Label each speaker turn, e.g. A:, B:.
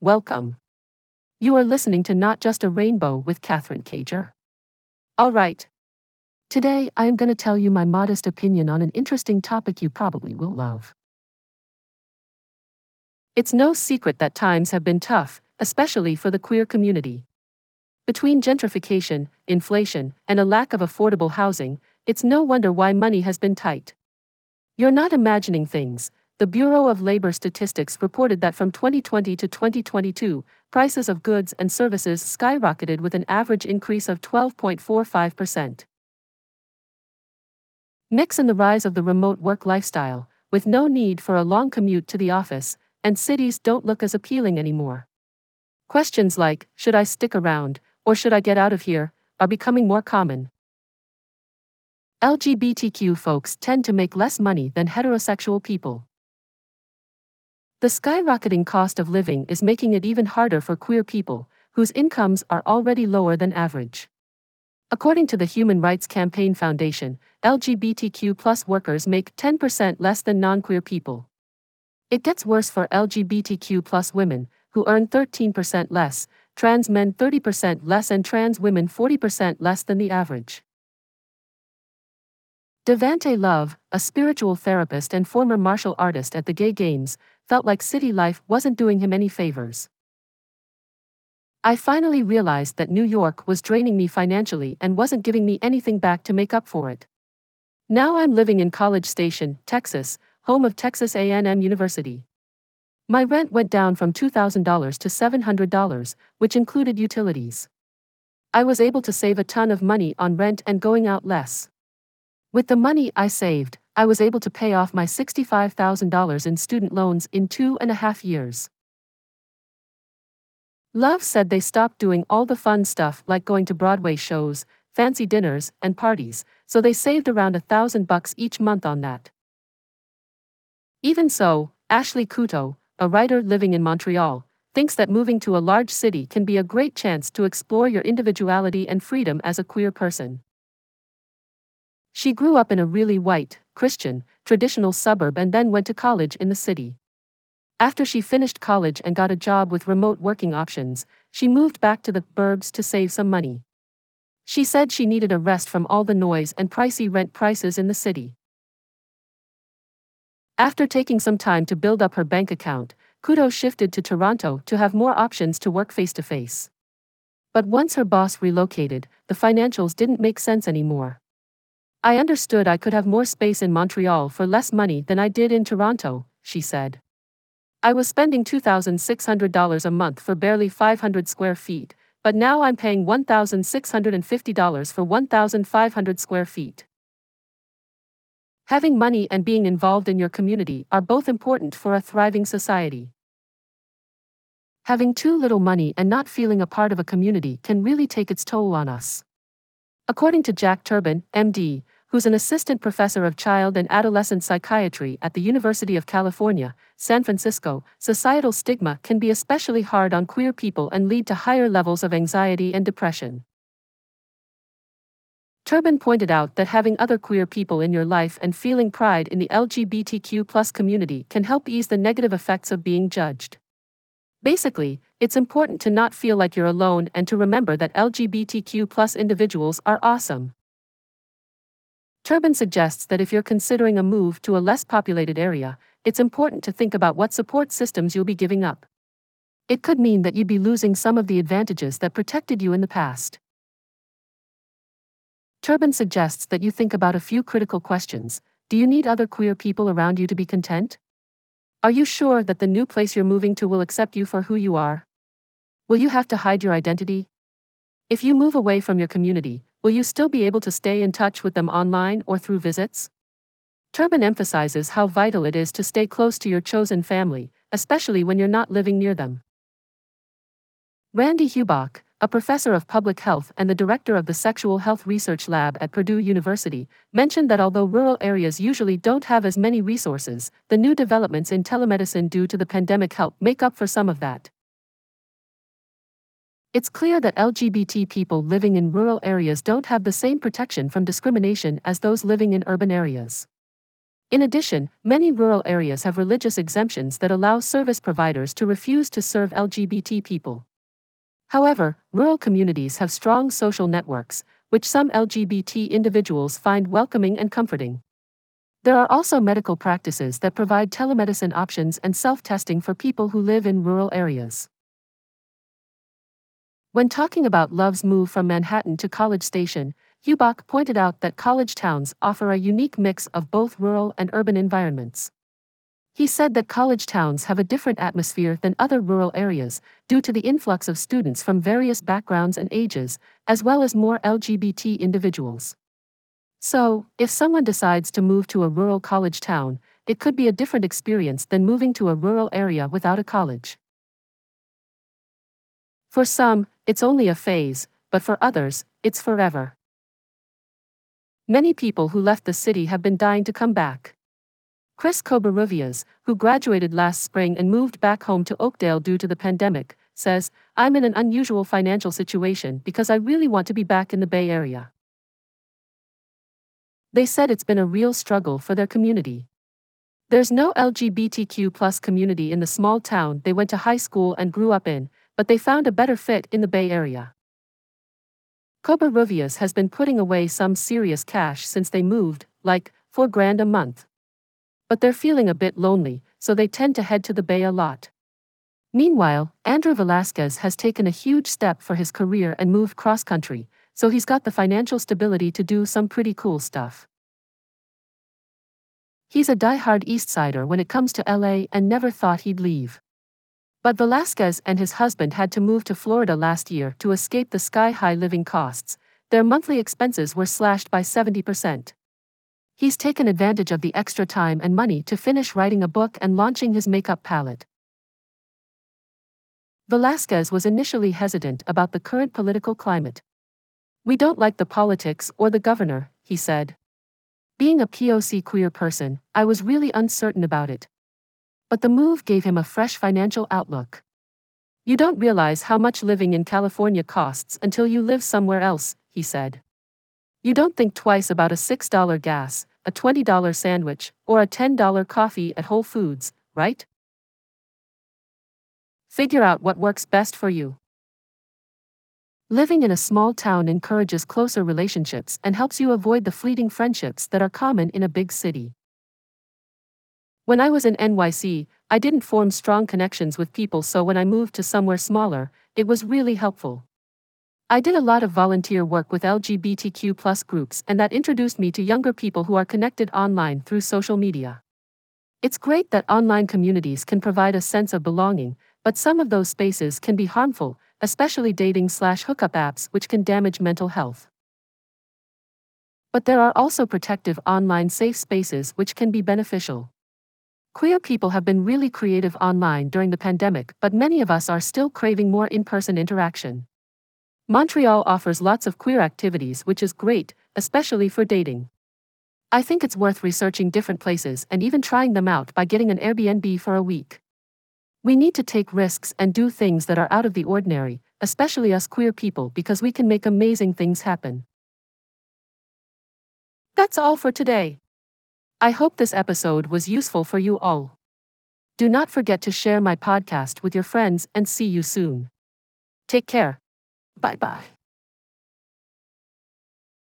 A: Welcome. You are listening to Not Just a Rainbow with Katherine Cager. All right. Today, I am going to tell you my modest opinion on an interesting topic you probably will love. It's no secret that times have been tough, especially for the queer community. Between gentrification, inflation, and a lack of affordable housing, it's no wonder why money has been tight. You're not imagining things, the Bureau of Labor Statistics reported that from 2020 to 2022, prices of goods and services skyrocketed with an average increase of 12.45%. Mix in the rise of the remote work lifestyle, with no need for a long commute to the office, and cities don't look as appealing anymore. Questions like, should I stick around, or should I get out of here, are becoming more common. LGBTQ folks tend to make less money than heterosexual people. The skyrocketing cost of living is making it even harder for queer people, whose incomes are already lower than average. According to the Human Rights Campaign Foundation, LGBTQ workers make 10% less than non queer people. It gets worse for LGBTQ women, who earn 13% less, trans men 30% less, and trans women 40% less than the average. Devante Love, a spiritual therapist and former martial artist at the Gay Games, felt like city life wasn't doing him any favors. I finally realized that New York was draining me financially and wasn't giving me anything back to make up for it. Now I'm living in College Station, Texas, home of Texas A&M University. My rent went down from $2,000 to $700, which included utilities. I was able to save a ton of money on rent and going out less. With the money I saved, I was able to pay off my $65,000 in student loans in two and a half years. Love said they stopped doing all the fun stuff like going to Broadway shows, fancy dinners, and parties, so they saved around a thousand bucks each month on that. Even so, Ashley Couto, a writer living in Montreal, thinks that moving to a large city can be a great chance to explore your individuality and freedom as a queer person. She grew up in a really white, Christian, traditional suburb and then went to college in the city. After she finished college and got a job with remote working options, she moved back to the burbs to save some money. She said she needed a rest from all the noise and pricey rent prices in the city. After taking some time to build up her bank account, Couto shifted to Toronto to have more options to work face to face. But once her boss relocated, the financials didn't make sense anymore. I understood I could have more space in Montreal for less money than I did in Toronto, she said. I was spending $2,600 a month for barely 500 square feet, but now I'm paying $1,650 for 1,500 square feet. Having money and being involved in your community are both important for a thriving society. Having too little money and not feeling a part of a community can really take its toll on us. According to Jack Turban, MD, who's an assistant professor of child and adolescent psychiatry at the University of California, San Francisco, societal stigma can be especially hard on queer people and lead to higher levels of anxiety and depression. Turban pointed out that having other queer people in your life and feeling pride in the LGBTQ community can help ease the negative effects of being judged. Basically, it's important to not feel like you're alone and to remember that LGBTQ individuals are awesome. Turban suggests that if you're considering a move to a less populated area, it's important to think about what support systems you'll be giving up. It could mean that you'd be losing some of the advantages that protected you in the past. Turban suggests that you think about a few critical questions. Do you need other queer people around you to be content? Are you sure that the new place you're moving to will accept you for who you are? Will you have to hide your identity? If you move away from your community, will you still be able to stay in touch with them online or through visits? Turban emphasizes how vital it is to stay close to your chosen family, especially when you're not living near them. Randy Hubach, a professor of public health and the director of the Sexual Health Research Lab at Purdue University, mentioned that although rural areas usually don't have as many resources, the new developments in telemedicine due to the pandemic help make up for some of that. It's clear that LGBT people living in rural areas don't have the same protection from discrimination as those living in urban areas. In addition, many rural areas have religious exemptions that allow service providers to refuse to serve LGBT people. However, rural communities have strong social networks, which some LGBT individuals find welcoming and comforting. There are also medical practices that provide telemedicine options and self testing for people who live in rural areas. When talking about Love's move from Manhattan to College Station, Hubach pointed out that college towns offer a unique mix of both rural and urban environments. He said that college towns have a different atmosphere than other rural areas due to the influx of students from various backgrounds and ages, as well as more LGBT individuals. So, if someone decides to move to a rural college town, it could be a different experience than moving to a rural area without a college. For some, it's only a phase, but for others, it's forever. Many people who left the city have been dying to come back. Chris Covarrubias, who graduated last spring and moved back home to Oakdale due to the pandemic, says, I'm in an unusual financial situation because I really want to be back in the Bay Area. They said it's been a real struggle for their community. There's no LGBTQ plus community in the small town they went to high school and grew up in, but they found a better fit in the Bay Area. Covarrubias has been putting away some serious cash since they moved, like, four grand a month but they're feeling a bit lonely, so they tend to head to the Bay a lot. Meanwhile, Andrew Velasquez has taken a huge step for his career and moved cross country, so he's got the financial stability to do some pretty cool stuff. He's a die-hard East Sider when it comes to LA and never thought he'd leave. But Velasquez and his husband had to move to Florida last year to escape the sky high living costs. Their monthly expenses were slashed by 70%. He's taken advantage of the extra time and money to finish writing a book and launching his makeup palette. Velasquez was initially hesitant about the current political climate. We don't like the politics or the governor, he said. Being a POC queer person, I was really uncertain about it. But the move gave him a fresh financial outlook. You don't realize how much living in California costs until you live somewhere else, he said. You don't think twice about a $6 gas, a $20 sandwich, or a $10 coffee at Whole Foods, right? Figure out what works best for you. Living in a small town encourages closer relationships and helps you avoid the fleeting friendships that are common in a big city. When I was in NYC, I didn't form strong connections with people, so when I moved to somewhere smaller, it was really helpful. I did a lot of volunteer work with LGBTQ plus groups, and that introduced me to younger people who are connected online through social media. It's great that online communities can provide a sense of belonging, but some of those spaces can be harmful, especially dating slash hookup apps, which can damage mental health. But there are also protective online safe spaces which can be beneficial. Queer people have been really creative online during the pandemic, but many of us are still craving more in person interaction. Montreal offers lots of queer activities, which is great, especially for dating. I think it's worth researching different places and even trying them out by getting an Airbnb for a week. We need to take risks and do things that are out of the ordinary, especially us queer people, because we can make amazing things happen. That's all for today. I hope this episode was useful for you all. Do not forget to share my podcast with your friends and see you soon. Take care. Bye bye.